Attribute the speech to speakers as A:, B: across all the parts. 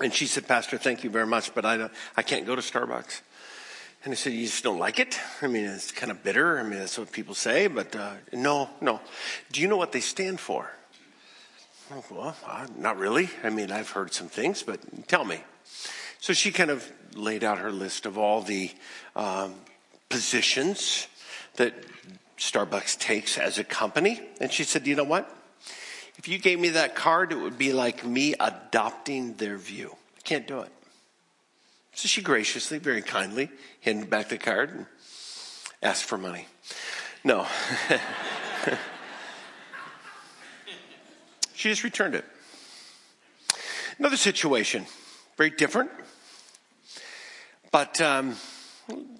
A: And she said, Pastor, thank you very much, but I, I can't go to Starbucks. And I said, You just don't like it? I mean, it's kind of bitter. I mean, that's what people say, but uh, no, no. Do you know what they stand for? Well, uh, not really. I mean, I've heard some things, but tell me. So she kind of laid out her list of all the um, positions that Starbucks takes as a company. And she said, You know what? If you gave me that card, it would be like me adopting their view. I can't do it. So she graciously, very kindly, handed back the card and asked for money. No. she just returned it. Another situation, very different. But um,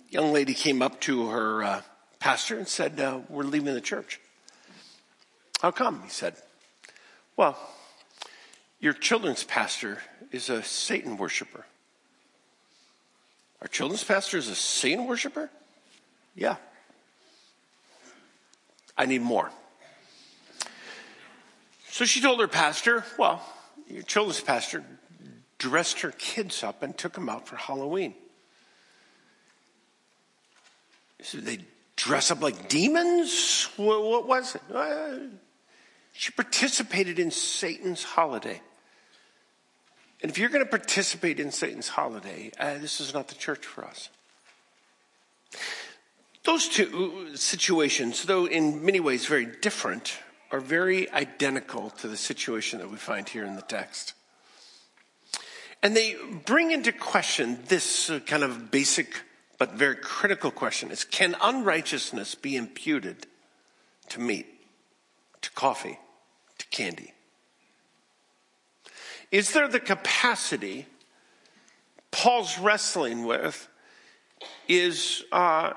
A: young lady came up to her uh, pastor and said, uh, "We're leaving the church." How come? He said, "Well, your children's pastor is a Satan worshiper." Our children's pastor is a Satan worshiper? Yeah. I need more. So she told her pastor, well, your children's pastor dressed her kids up and took them out for Halloween. So they dress up like demons? What, what was it? Uh, She participated in Satan's holiday. And if you're going to participate in Satan's holiday, uh, this is not the church for us. Those two situations, though in many ways very different, are very identical to the situation that we find here in the text. And they bring into question this uh, kind of basic but very critical question is can unrighteousness be imputed to meat, to coffee, candy? Is there the capacity Paul's wrestling with is uh,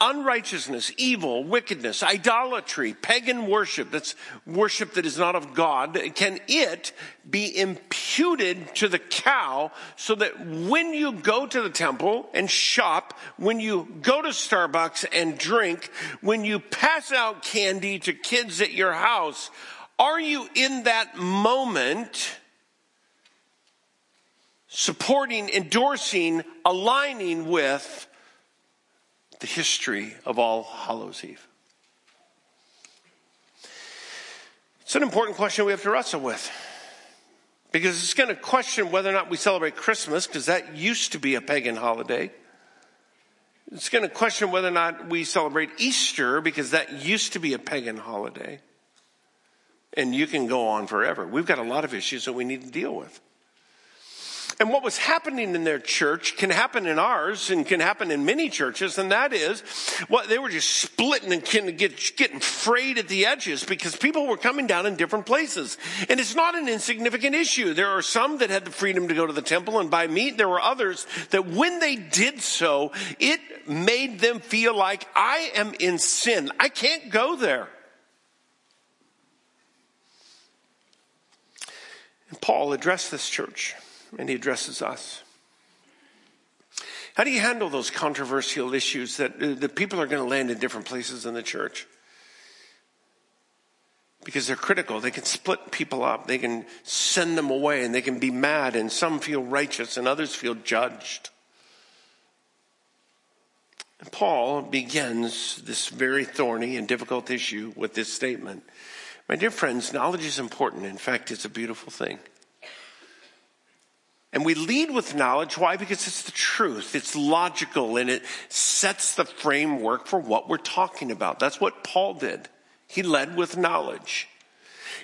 A: unrighteousness, evil, wickedness, idolatry, pagan worship, that's worship that is not of God, can it be imputed to the cow so that when you go to the temple and shop, when you go to Starbucks and drink, when you pass out candy to kids at your house, are you in that moment supporting, endorsing, aligning with the history of All Hallows Eve? It's an important question we have to wrestle with. Because it's going to question whether or not we celebrate Christmas, because that used to be a pagan holiday. It's going to question whether or not we celebrate Easter, because that used to be a pagan holiday. And you can go on forever. We've got a lot of issues that we need to deal with. And what was happening in their church can happen in ours and can happen in many churches, and that is what they were just splitting and getting frayed at the edges because people were coming down in different places. And it's not an insignificant issue. There are some that had the freedom to go to the temple and buy meat. There were others that when they did so, it made them feel like I am in sin. I can't go there. And Paul addressed this church and he addresses us. How do you handle those controversial issues that uh, the people are going to land in different places in the church? Because they're critical. They can split people up. They can send them away and they can be mad and some feel righteous and others feel judged. And Paul begins this very thorny and difficult issue with this statement. My dear friends, knowledge is important. In fact, it's a beautiful thing. And we lead with knowledge. Why? Because it's the truth. It's logical and it sets the framework for what we're talking about. That's what Paul did. He led with knowledge.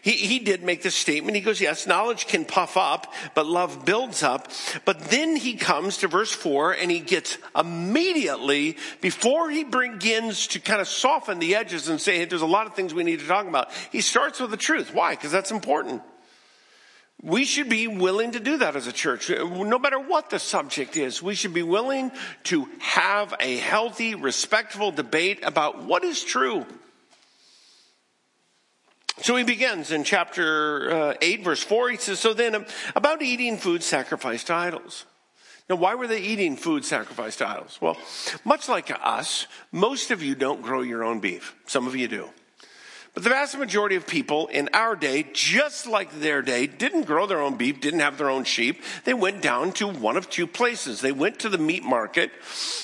A: He, he did make this statement. He goes, yes, knowledge can puff up, but love builds up. But then he comes to verse four and he gets immediately, before he begins to kind of soften the edges and say, hey, there's a lot of things we need to talk about. He starts with the truth. Why? Because that's important. We should be willing to do that as a church. No matter what the subject is, we should be willing to have a healthy, respectful debate about what is true. So he begins in chapter uh, 8, verse 4. He says, So then, um, about eating food sacrificed to idols. Now, why were they eating food sacrificed to idols? Well, much like us, most of you don't grow your own beef. Some of you do. But the vast majority of people in our day, just like their day, didn't grow their own beef, didn't have their own sheep. They went down to one of two places. They went to the meat market.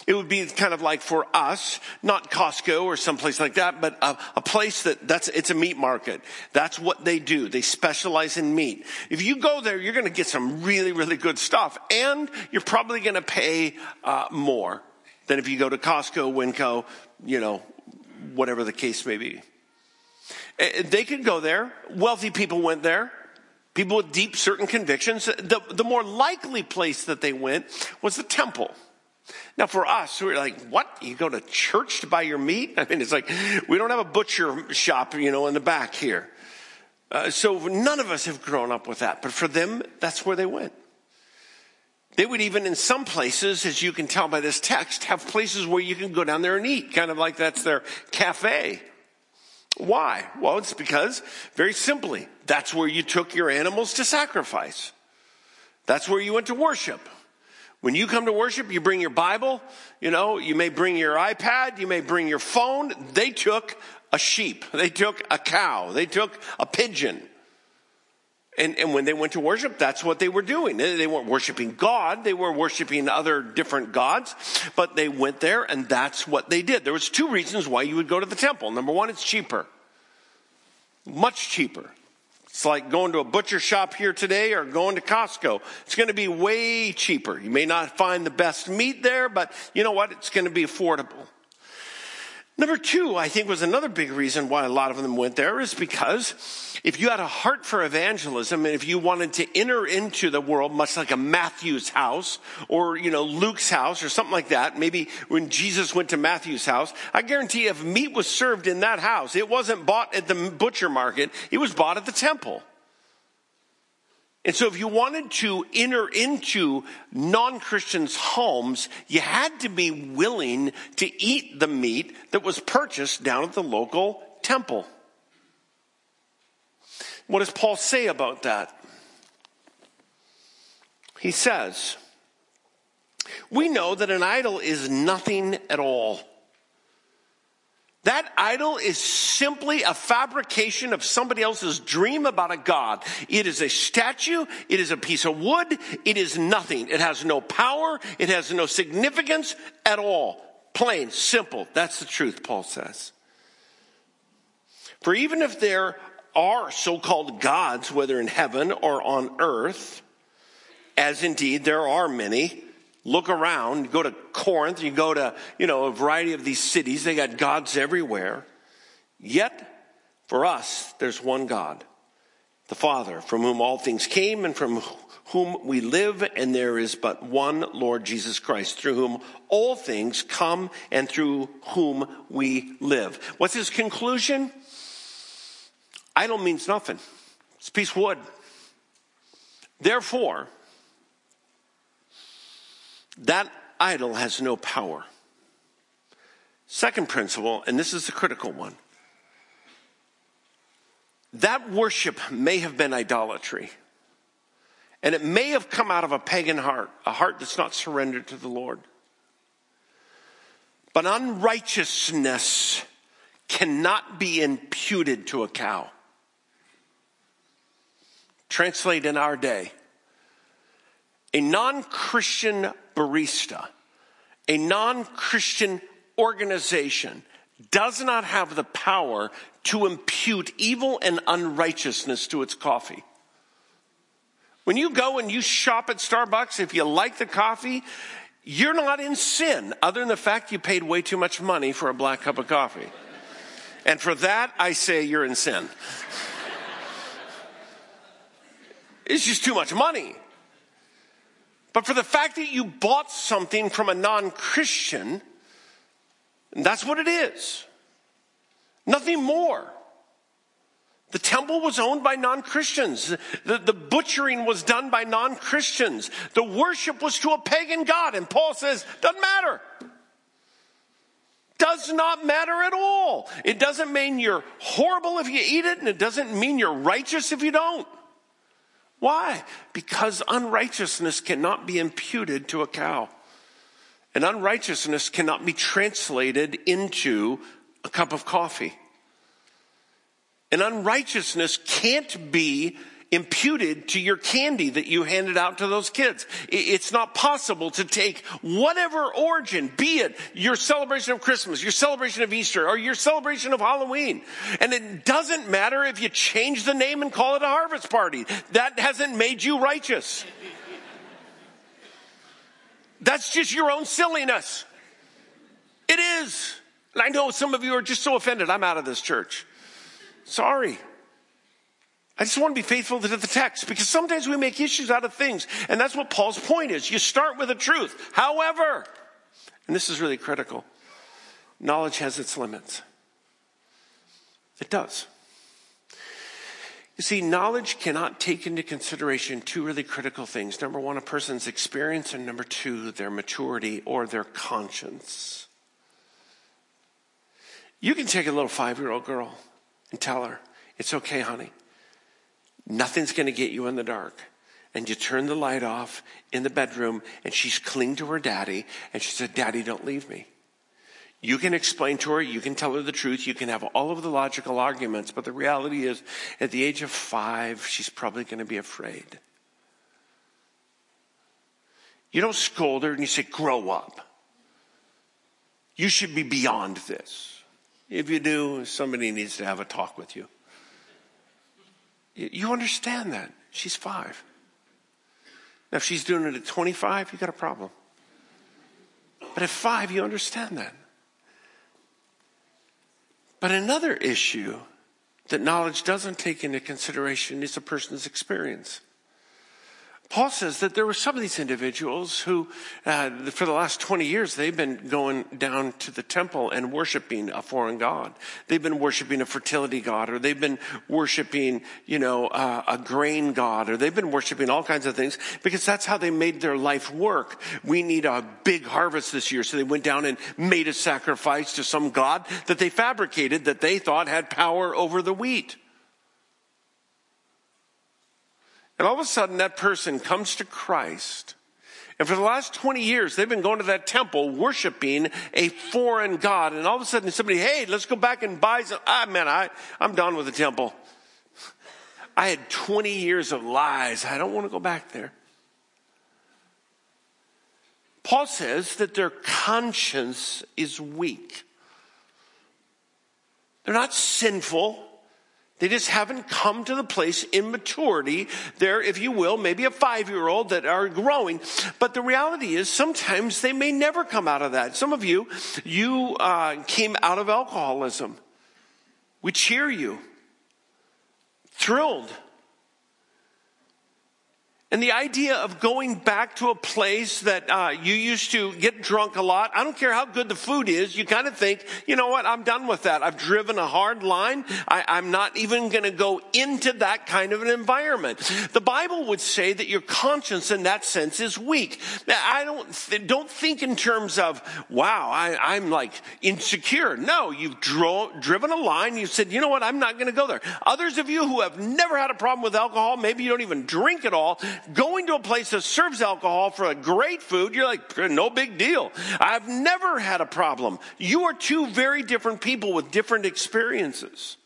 A: It would be kind of like for us, not Costco or someplace like that, but a, a place that that's, it's a meat market. That's what they do. They specialize in meat. If you go there, you're going to get some really, really good stuff and you're probably going to pay uh, more than if you go to Costco, Winco, you know, whatever the case may be. Eh, they could go there. Wealthy people went there. People with deep certain convictions. The, the more likely place that they went was the temple. Now, for us, we're like, what? You go to church to buy your meat? I mean, it's like, we don't have a butcher shop, you know, in the back here. Uh, so none of us have grown up with that. But for them, that's where they went. They would even, in some places, as you can tell by this text, have places where you can go down there and eat, kind of like that's their cafe. Why? Well, it's because, very simply, that's where you took your animals to sacrifice. That's where you went to worship. When you come to worship, you bring your Bible, you know, you may bring your iPad, you may bring your phone. They took a sheep, they took a cow, they took a pigeon. And, and when they went to worship, that's what they were doing. They, weren't worshiping God, they were worshiping other different gods, but they went there and that's what they did. There was two reasons why you would go to the temple. Number one, it's cheaper. Much cheaper. It's like going to a butcher shop here today or going to Costco. It's going to be way cheaper. You may not find the best meat there, but you know what? It's going to be affordable. Number two, I think was another big reason why a lot of them went there is because if you had a heart for evangelism and if you wanted to enter into the world, much like a Matthew's house or, you know, Luke's house or something like that, maybe when Jesus went to Matthew's house, I guarantee if meat was served in that house, it wasn't bought at the butcher market, it was bought at the temple. And so if you wanted to enter into non-Christians' homes, you had to be willing to eat the meat that was purchased down at the local temple. What does Paul say about that? He says, we know that an idol is nothing at all that idol is simply a fabrication of somebody else's dream about a God. It is a statue. It is a piece of wood. It is nothing. It has no power. It has no significance at all. Plain, simple. That's the truth, Paul says. For even if there are so-called gods, whether in heaven or on earth, as indeed there are many, look around, go to Corinth, you go to, you know, a variety of these cities, they got gods everywhere. Yet, for us, there's one God, the Father, from whom all things came and from whom we live, and there is but one Lord Jesus Christ, through whom all things come and through whom we live. What's his conclusion? Idol means nothing. It's a piece of wood. Therefore, that idol has no power. Second principle, and this is the critical one that worship may have been idolatry. And it may have come out of a pagan heart, a heart that's not surrendered to the Lord. But unrighteousness cannot be imputed to a cow. Translate in our day. A non Christian barista, a non Christian organization, does not have the power to impute evil and unrighteousness to its coffee. When you go and you shop at Starbucks, if you like the coffee, you're not in sin, other than the fact you paid way too much money for a black cup of coffee. And for that, I say you're in sin. it's just too much money. But for the fact that you bought something from a non Christian, that's what it is. Nothing more. The temple was owned by non Christians. The, the, butchering was done by non Christians. The worship was to a pagan God. And Paul says, doesn't matter. Does not matter at all. It doesn't mean you're horrible if you eat it, and it doesn't mean you're righteous if you don't. Why? Because unrighteousness cannot be imputed to a cow. And unrighteousness cannot be translated into a cup of coffee. and unrighteousness can't be imputed to your candy that you handed out to those kids. It's not possible to take whatever origin, be it your celebration of Christmas, your celebration of Easter, or your celebration of Halloween. And it doesn't matter if you change the name and call it a harvest party. That hasn't made you righteous. That's just your own silliness. It is. And I know some of you are just so offended. I'm out of this church. Sorry. I just want to be faithful to the text because sometimes we make issues out of things. And that's what Paul's point is. You start with the truth. However, and this is really critical, knowledge has its limits. It does. You see, knowledge cannot take into consideration two really critical things. Number one, a person's experience, and number two, their maturity or their conscience. You can take a little five year old girl and tell her, It's okay, honey. Nothing's going to get you in the dark. And you turn the light off in the bedroom, and she's clinging to her daddy, and she said, Daddy, don't leave me. You can explain to her, you can tell her the truth, you can have all of the logical arguments, but the reality is, at the age of five, she's probably going to be afraid. You don't scold her and you say, Grow up. You should be beyond this. If you do, somebody needs to have a talk with you. You understand that. She's five. Now, if she's doing it at 25, you got a problem. But at five, you understand that. But another issue that knowledge doesn't take into consideration is a person's experience. Paul says that there were some of these individuals who, uh, for the last 20 years, they've been going down to the temple and worshiping a foreign god. They've been worshiping a fertility god, or they've been worshiping, you know, uh, a grain god, or they've been worshiping all kinds of things because that's how they made their life work. We need a big harvest this year. So they went down and made a sacrifice to some god that they fabricated that they thought had power over the wheat. And all of a sudden, that person comes to Christ. And for the last 20 years, they've been going to that temple worshiping a foreign God. And all of a sudden, somebody, hey, let's go back and buy some. Ah, man, I, I'm done with the temple. I had 20 years of lies. I don't want to go back there. Paul says that their conscience is weak. They're not sinful. They just haven't come to the place in maturity. They're, if you will, maybe a five year old that are growing. But the reality is sometimes they may never come out of that. Some of you, you uh, came out of alcoholism. We cheer you. Thrilled. And the idea of going back to a place that uh, you used to get drunk a lot, I don't care how good the food is, you kind of think, you know what, I'm done with that. I've driven a hard line. I, am not even going to go into that kind of an environment. The Bible would say that your conscience in that sense is weak. I don't, don't think in terms of, wow, I, am like insecure. No, you've dro- driven a line. You said, you know what, I'm not going to go there. Others of you who have never had a problem with alcohol, maybe you don't even drink at all, going to a place that serves alcohol for a great food, you're like, no big deal. I've never had a problem. You are two very different people with different experiences.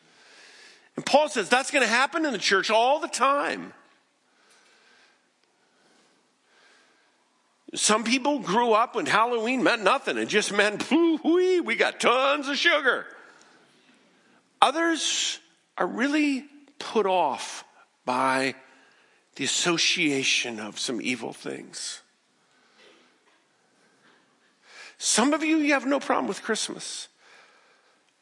A: And Paul says that's going to happen in the church all the time. Some people grew up when Halloween meant nothing. It just meant, we got tons of sugar. Others are really put off by the association of some evil things. Some of you, you have no problem with Christmas.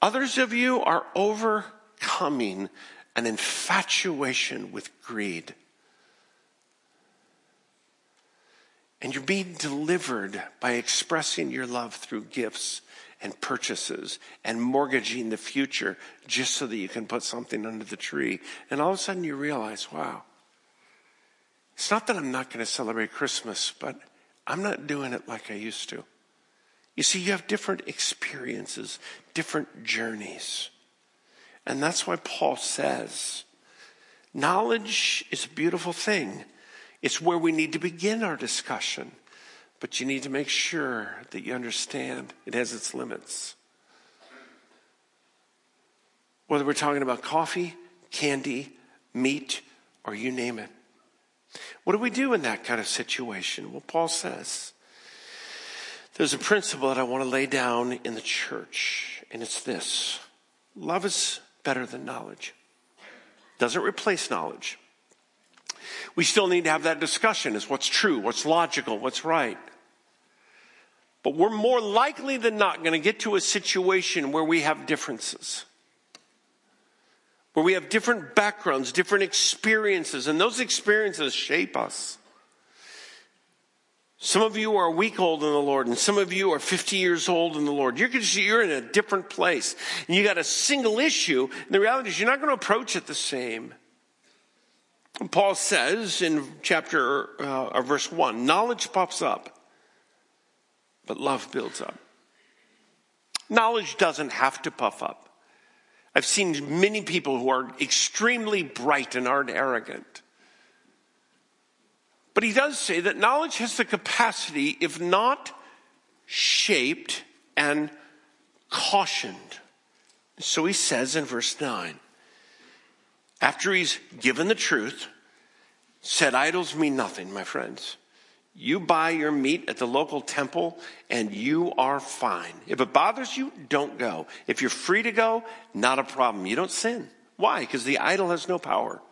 A: Others of you are overcoming an infatuation with greed. And you're being delivered by expressing your love through gifts and purchases and mortgaging the future just so that you can put something under the tree. And all of a sudden you realize, wow, it's not that I'm not going to celebrate Christmas, but I'm not doing it like I used to. You see, you have different experiences, different journeys. And that's why Paul says knowledge is a beautiful thing. It's where we need to begin our discussion. But you need to make sure that you understand it has its limits. Whether we're talking about coffee, candy, meat, or you name it. What do we do in that kind of situation? Well, Paul says there's a principle that I want to lay down in the church, and it's this love is better than knowledge, doesn't replace knowledge. We still need to have that discussion as what's true, what's logical, what's right. But we're more likely than not going to get to a situation where we have differences where we have different backgrounds, different experiences, and those experiences shape us. Some of you are a week old in the Lord, and some of you are 50 years old in the Lord. You're, you're in a different place, and you got a single issue, and the reality is you're not going to approach it the same. Paul says in chapter, uh, or verse 1, knowledge pops up, but love builds up. Knowledge doesn't have to puff up. I've seen many people who are extremely bright and aren't arrogant. But he does say that knowledge has the capacity, if not shaped and cautioned. So he says in verse 9, after he's given the truth, said idols mean nothing, my friends. You buy your meat at the local temple and you are fine. If it bothers you, don't go. If you're free to go, not a problem. You don't sin. Why? Because the idol has no power.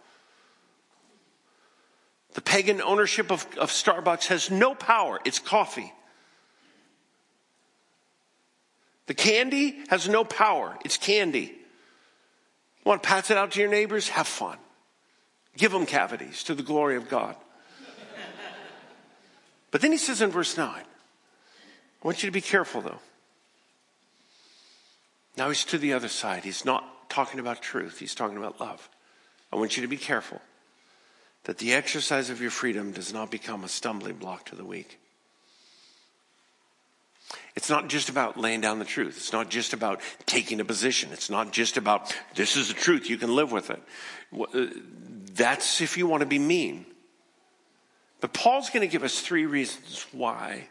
A: The pagan ownership of, of Starbucks has no power. It's coffee. The candy has no power. It's candy. Want to pass it out to your neighbors? Have fun. Give them cavities to the glory of God. But then he says in verse 9, I want you to be careful though. Now he's to the other side. He's not talking about truth, he's talking about love. I want you to be careful that the exercise of your freedom does not become a stumbling block to the weak. It's not just about laying down the truth. It's not just about taking a position. It's not just about this is the truth. You can live with it. Uh, that's if you want to be mean. But Paul's going to give us three reasons why.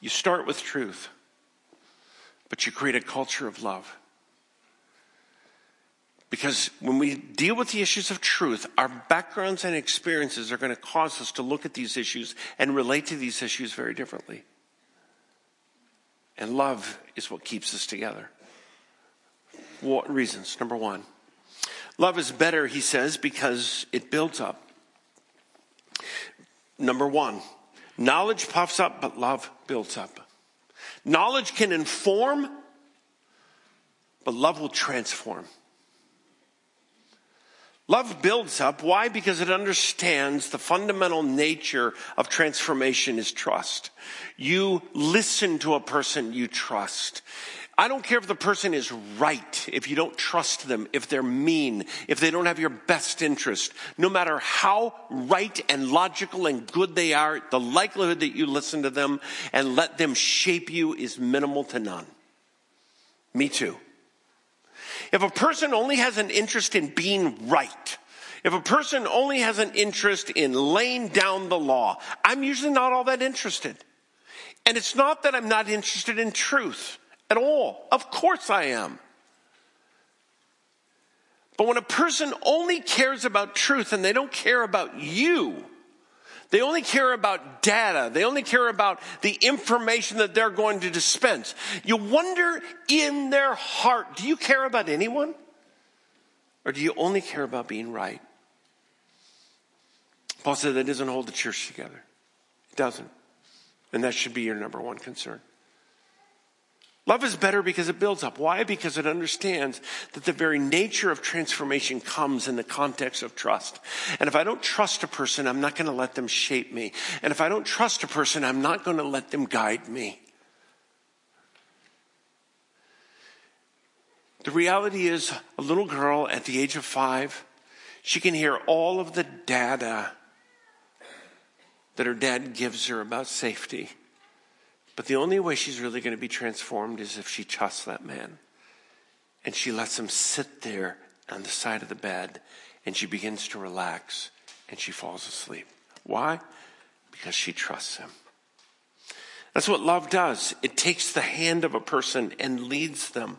A: You start with truth, but you create a culture of love. Because when we deal with the issues of truth, our backgrounds and experiences are going to cause us to look at these issues and relate to these issues very differently. And love is what keeps us together. What reasons? Number one, love is better, he says, because it builds up. Number one, knowledge puffs up, but love builds up. Knowledge can inform, but love will transform. Love builds up. Why? Because it understands the fundamental nature of transformation is trust. You listen to a person you trust. I don't care if the person is right, if you don't trust them, if they're mean, if they don't have your best interest. No matter how right and logical and good they are, the likelihood that you listen to them and let them shape you is minimal to none. Me too. If a person only has an interest in being right, if a person only has an interest in laying down the law, I'm usually not all that interested. And it's not that I'm not interested in truth at all. Of course I am. But when a person only cares about truth and they don't care about you, they only care about data. They only care about the information that they're going to dispense. You wonder in their heart, do you care about anyone? Or do you only care about being right? Paul said that doesn't hold the church together. It doesn't. And that should be your number one concern. Love is better because it builds up. Why? Because it understands that the very nature of transformation comes in the context of trust. And if I don't trust a person, I'm not going to let them shape me. And if I don't trust a person, I'm not going to let them guide me. The reality is, a little girl at the age of five, she can hear all of the data that her dad gives her about safety. But the only way she's really going to be transformed is if she trusts that man. And she lets him sit there on the side of the bed and she begins to relax and she falls asleep. Why? Because she trusts him. That's what love does. It takes the hand of a person and leads them.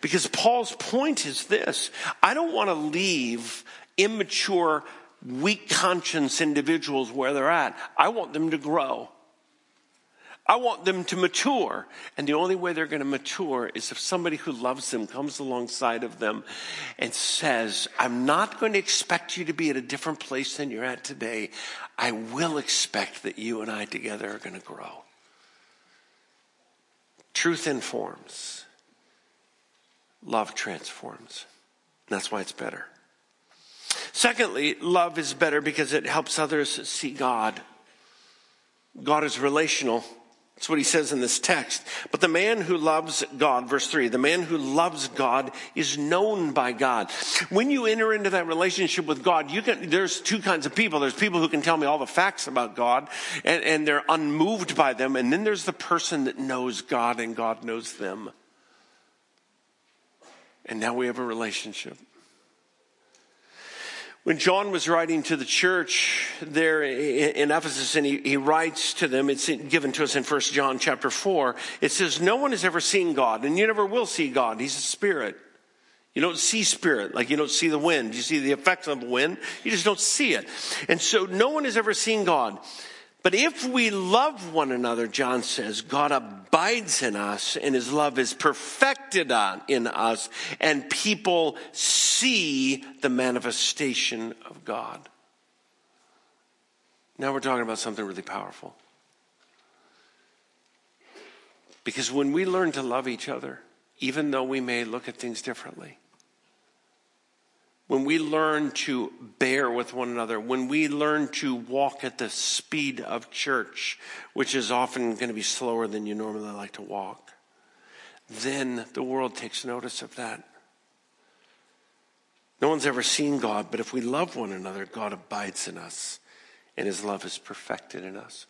A: Because Paul's point is this I don't want to leave immature, weak conscience individuals where they're at. I want them to grow. I want them to mature. And the only way they're going to mature is if somebody who loves them comes alongside of them and says, I'm not going to expect you to be at a different place than you're at today. I will expect that you and I together are going to grow. Truth informs, love transforms. That's why it's better. Secondly, love is better because it helps others see God. God is relational. That's what he says in this text. But the man who loves God, verse 3, the man who loves God is known by God. When you enter into that relationship with God, you can, there's two kinds of people. There's people who can tell me all the facts about God and, and they're unmoved by them. And then there's the person that knows God and God knows them. And now we have a relationship. When John was writing to the church there in Ephesus and he, he, writes to them, it's given to us in 1 John chapter 4, it says, No one has ever seen God and you never will see God. He's a spirit. You don't see spirit, like you don't see the wind. You see the effects of the wind, you just don't see it. And so no one has ever seen God. But if we love one another, John says, God abides in us and his love is perfected on, in us, and people see the manifestation of God. Now we're talking about something really powerful. Because when we learn to love each other, even though we may look at things differently, when we learn to bear with one another, when we learn to walk at the speed of church, which is often going to be slower than you normally like to walk, then the world takes notice of that. No one's ever seen God, but if we love one another, God abides in us and his love is perfected in us.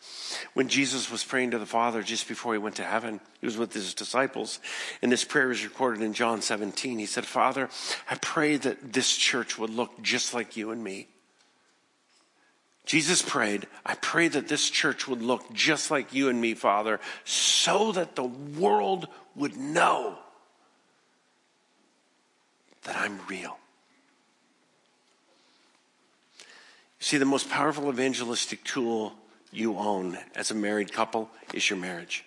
A: When Jesus was praying to the Father just before he went to heaven, he was with his disciples, and this prayer is recorded in John 17. He said, Father, I pray that this church would look just like you and me. Jesus prayed, I pray that this church would look just like you and me, Father, so that the world would know that I'm real. See, the most powerful evangelistic tool you own as a married couple is your marriage.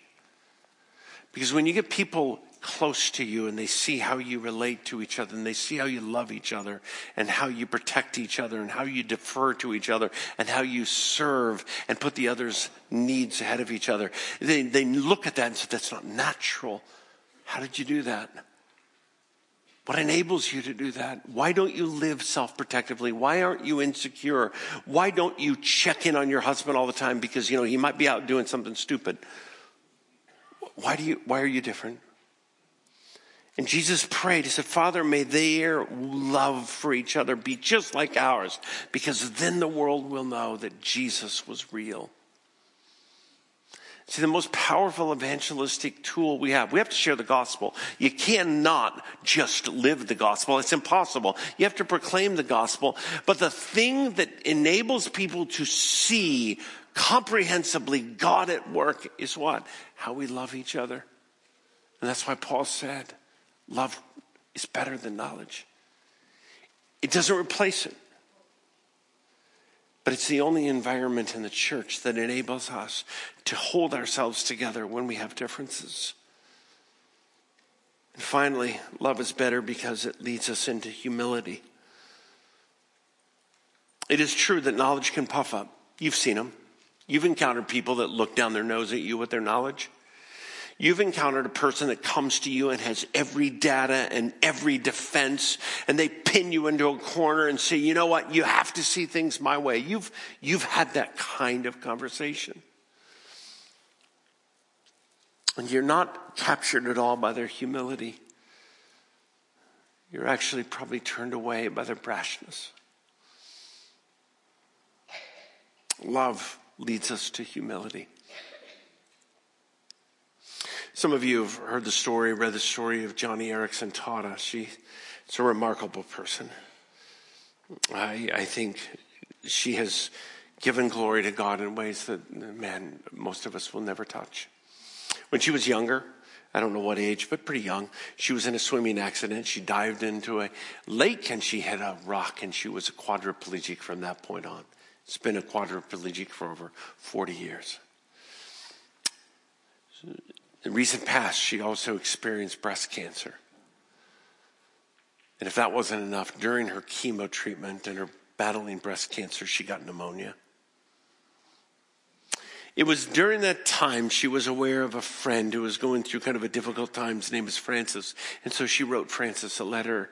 A: Because when you get people close to you and they see how you relate to each other and they see how you love each other and how you protect each other and how you defer to each other and how you serve and put the other's needs ahead of each other, they, they look at that and say, that's not natural. How did you do that? What enables you to do that? Why don't you live self protectively? Why aren't you insecure? Why don't you check in on your husband all the time because, you know, he might be out doing something stupid? Why, do you, why are you different? And Jesus prayed, He said, Father, may their love for each other be just like ours, because then the world will know that Jesus was real. See, the most powerful evangelistic tool we have, we have to share the gospel. You cannot just live the gospel. It's impossible. You have to proclaim the gospel. But the thing that enables people to see comprehensively God at work is what? How we love each other. And that's why Paul said, love is better than knowledge. It doesn't replace it. But it's the only environment in the church that enables us to hold ourselves together when we have differences. And finally, love is better because it leads us into humility. It is true that knowledge can puff up. You've seen them. You've encountered people that look down their nose at you with their knowledge. You've encountered a person that comes to you and has every data and every defense, and they pin you into a corner and say, you know what, you have to see things my way. You've, you've had that kind of conversation. And you're not captured at all by their humility. You're actually probably turned away by their brashness. Love leads us to humility. Some of you have heard the story, read the story of Joni Eareckson Tada. She's a remarkable person. I, I think she has given glory to God in ways that, man, most of us will never touch. When she was younger, I don't know what age, but pretty young. She was in a swimming accident. She dived into a lake and she hit a rock and she was a quadriplegic from that point on. It's been a quadriplegic for over 40 years. In recent past, she also experienced breast cancer. And if that wasn't enough, during her chemo treatment and her battling breast cancer, she got pneumonia. It was during that time she was aware of a friend who was going through kind of a difficult time. His name is Francis. And so she wrote Francis a letter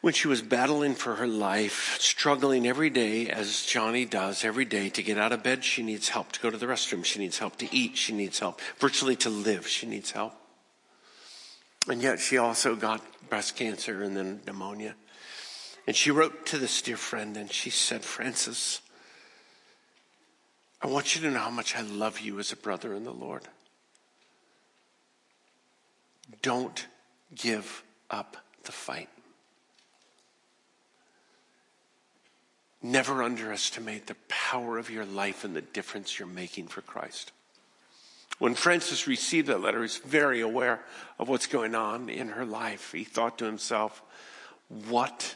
A: when she was battling for her life, struggling every day, as Joni does every day, to get out of bed. She needs help to go to the restroom. She needs help to eat. She needs help virtually to live. She needs help. And yet she also got breast cancer and then pneumonia. And she wrote to this dear friend and she said, Francis, I want you to know how much I love you as a brother in the Lord. Don't give up the fight. Never underestimate the power of your life and the difference you're making for Christ. When Francis received that letter, he's very aware of what's going on in her life. He thought to himself, What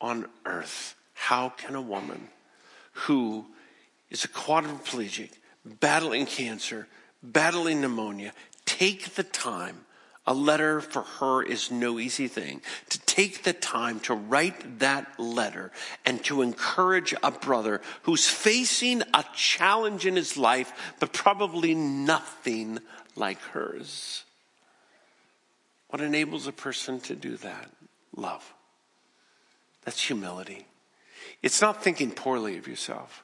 A: on earth? How can a woman who is a quadriplegic, battling cancer, battling pneumonia, take the time. A letter for her is no easy thing. To take the time to write that letter and to encourage a brother who's facing a challenge in his life, but probably nothing like hers. What enables a person to do that? Love. That's humility. It's not thinking poorly of yourself.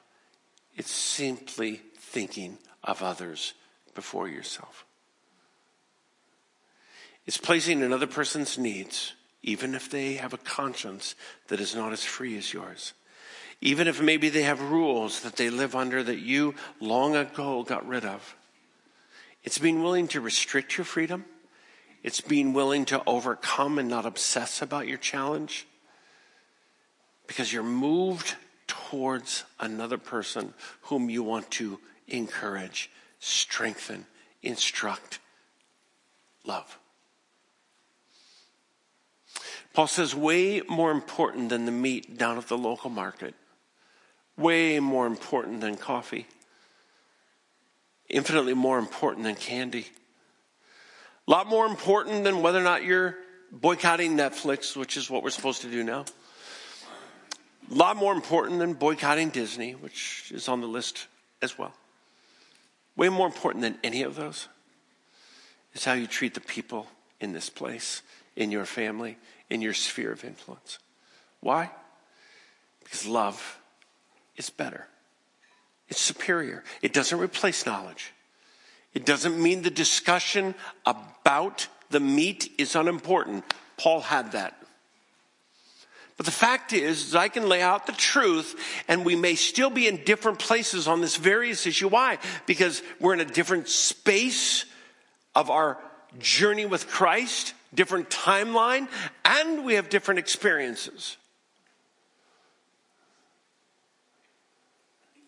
A: It's simply thinking of others before yourself. It's placing another person's needs, even if they have a conscience that is not as free as yours. Even if maybe they have rules that they live under that you long ago got rid of. It's being willing to restrict your freedom. It's being willing to overcome and not obsess about your challenge because you're moved towards another person whom you want to encourage, strengthen, instruct, love. Paul says, way more important than the meat down at the local market, way more important than coffee, infinitely more important than candy, a lot more important than whether or not you're boycotting Netflix, which is what we're supposed to do now. A lot more important than boycotting Disney, which is on the list as well. Way more important than any of those is how you treat the people in this place, in your family, in your sphere of influence. Why? Because love is better. It's superior. It doesn't replace knowledge. It doesn't mean the discussion about the meat is unimportant. Paul had that. But the fact is, is, I can lay out the truth and we may still be in different places on this various issue. Why? Because we're in a different space of our journey with Christ, different timeline, and we have different experiences.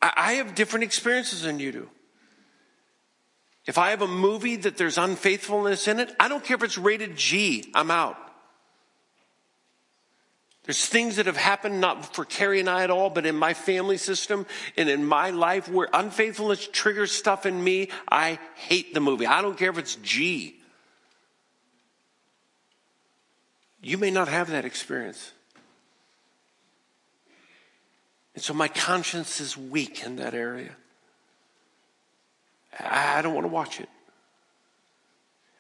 A: I have different experiences than you do. If I have a movie that there's unfaithfulness in it, I don't care if it's rated G, I'm out. There's things that have happened, not for Carrie and I at all, but in my family system and in my life where unfaithfulness triggers stuff in me. I hate the movie. I don't care if it's G. You may not have that experience. And so my conscience is weak in that area. I don't want to watch it.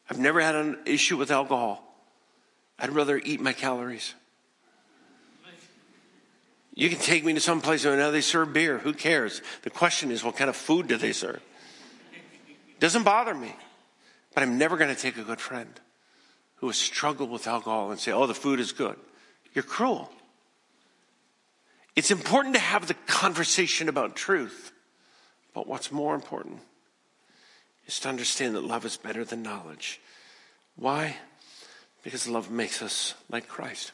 A: I've never had an issue with alcohol. I'd rather eat my calories. You can take me to some place and now they serve beer. Who cares? The question is, what kind of food do they serve? Doesn't bother me. But I'm never going to take a good friend who has struggled with alcohol and say, oh, the food is good. You're cruel. It's important to have the conversation about truth. But what's more important is to understand that love is better than knowledge. Why? Because love makes us like Christ.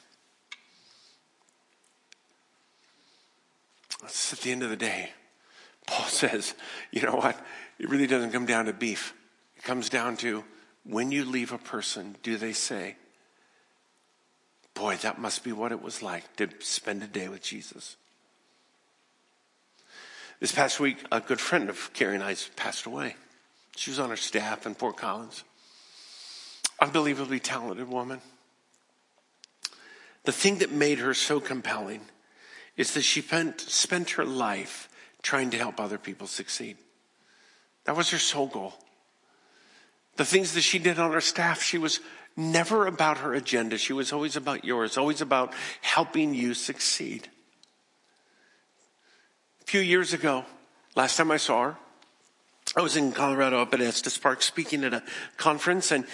A: At the end of the day. Paul says, you know what? It really doesn't come down to beef. It comes down to when you leave a person, do they say, Boy, that must be what it was like to spend a day with Jesus? This past week, a good friend of Carrie and I's passed away. She was on our staff in Fort Collins. Unbelievably talented woman. The thing that made her so compelling is that she spent, spent her life trying to help other people succeed. That was her sole goal. The things that she did on her staff, she was never about her agenda. She was always about yours, always about helping you succeed. A few years ago, last time I saw her, I was in Colorado up at Estes Park speaking at a conference and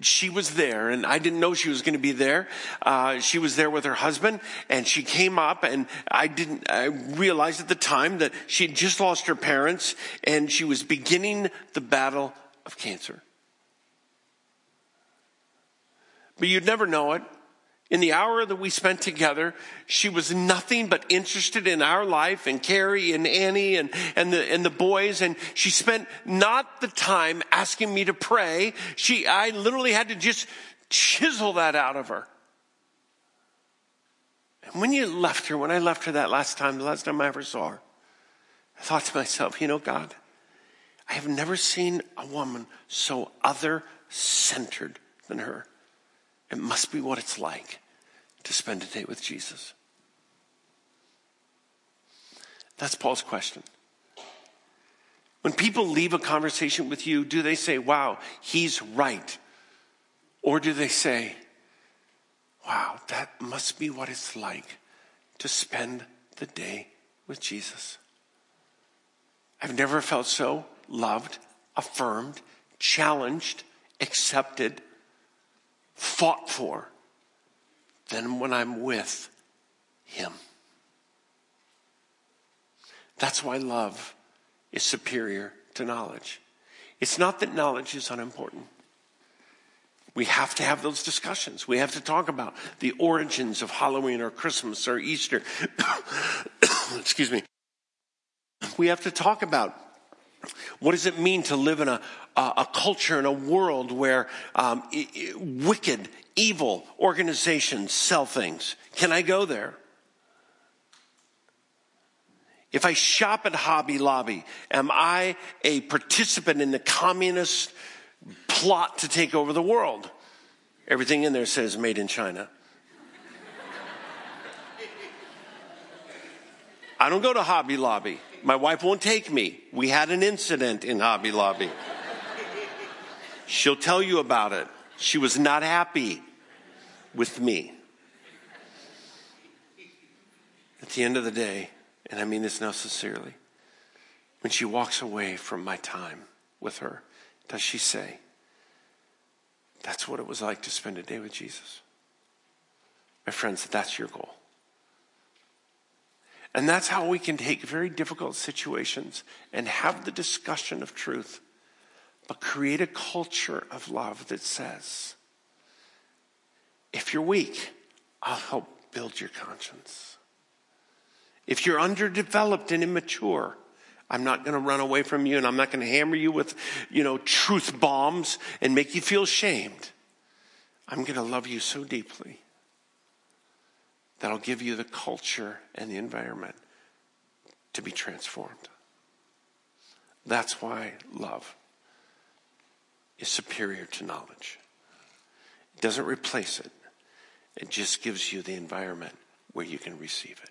A: she was there and I didn't know she was going to be there. Uh, she was there with her husband and she came up and I didn't, I realized at the time that she had just lost her parents and she was beginning the battle of cancer. But you'd never know it. In the hour that we spent together, she was nothing but interested in our life and Carrie and Annie and, and the, and the boys. And she spent not the time asking me to pray. She, I literally had to just chisel that out of her. And when you left her, when I left her that last time, the last time I ever saw her, I thought to myself, you know, God, I have never seen a woman so other centered than her. It must be what it's like to spend a day with Jesus. That's Paul's question. When people leave a conversation with you, do they say, wow, he's right? Or do they say, wow, that must be what it's like to spend the day with Jesus? I've never felt so loved, affirmed, challenged, accepted, fought for than when I'm with Him. That's why love is superior to knowledge. It's not that knowledge is unimportant. We have to have those discussions. We have to talk about the origins of Halloween or Christmas or Easter. Excuse me. We have to talk about what does it mean to live in a, a culture, in a world where um, wicked, evil organizations sell things? Can I go there? If I shop at Hobby Lobby, am I a participant in the communist plot to take over the world? Everything in there says made in China. I don't go to Hobby Lobby. My wife won't take me. We had an incident in Hobby Lobby. She'll tell you about it. She was not happy with me. At the end of the day, and I mean this now sincerely, when she walks away from my time with her, does she say, That's what it was like to spend a day with Jesus? My friends, that's your goal. And that's how we can take very difficult situations and have the discussion of truth, but create a culture of love that says, if you're weak, I'll help build your conscience. If you're underdeveloped and immature, I'm not going to run away from you and I'm not going to hammer you with, you know, truth bombs and make you feel shamed. I'm going to love you so deeply that'll give you the culture and the environment to be transformed. That's why love is superior to knowledge. It doesn't replace it, it just gives you the environment where you can receive it.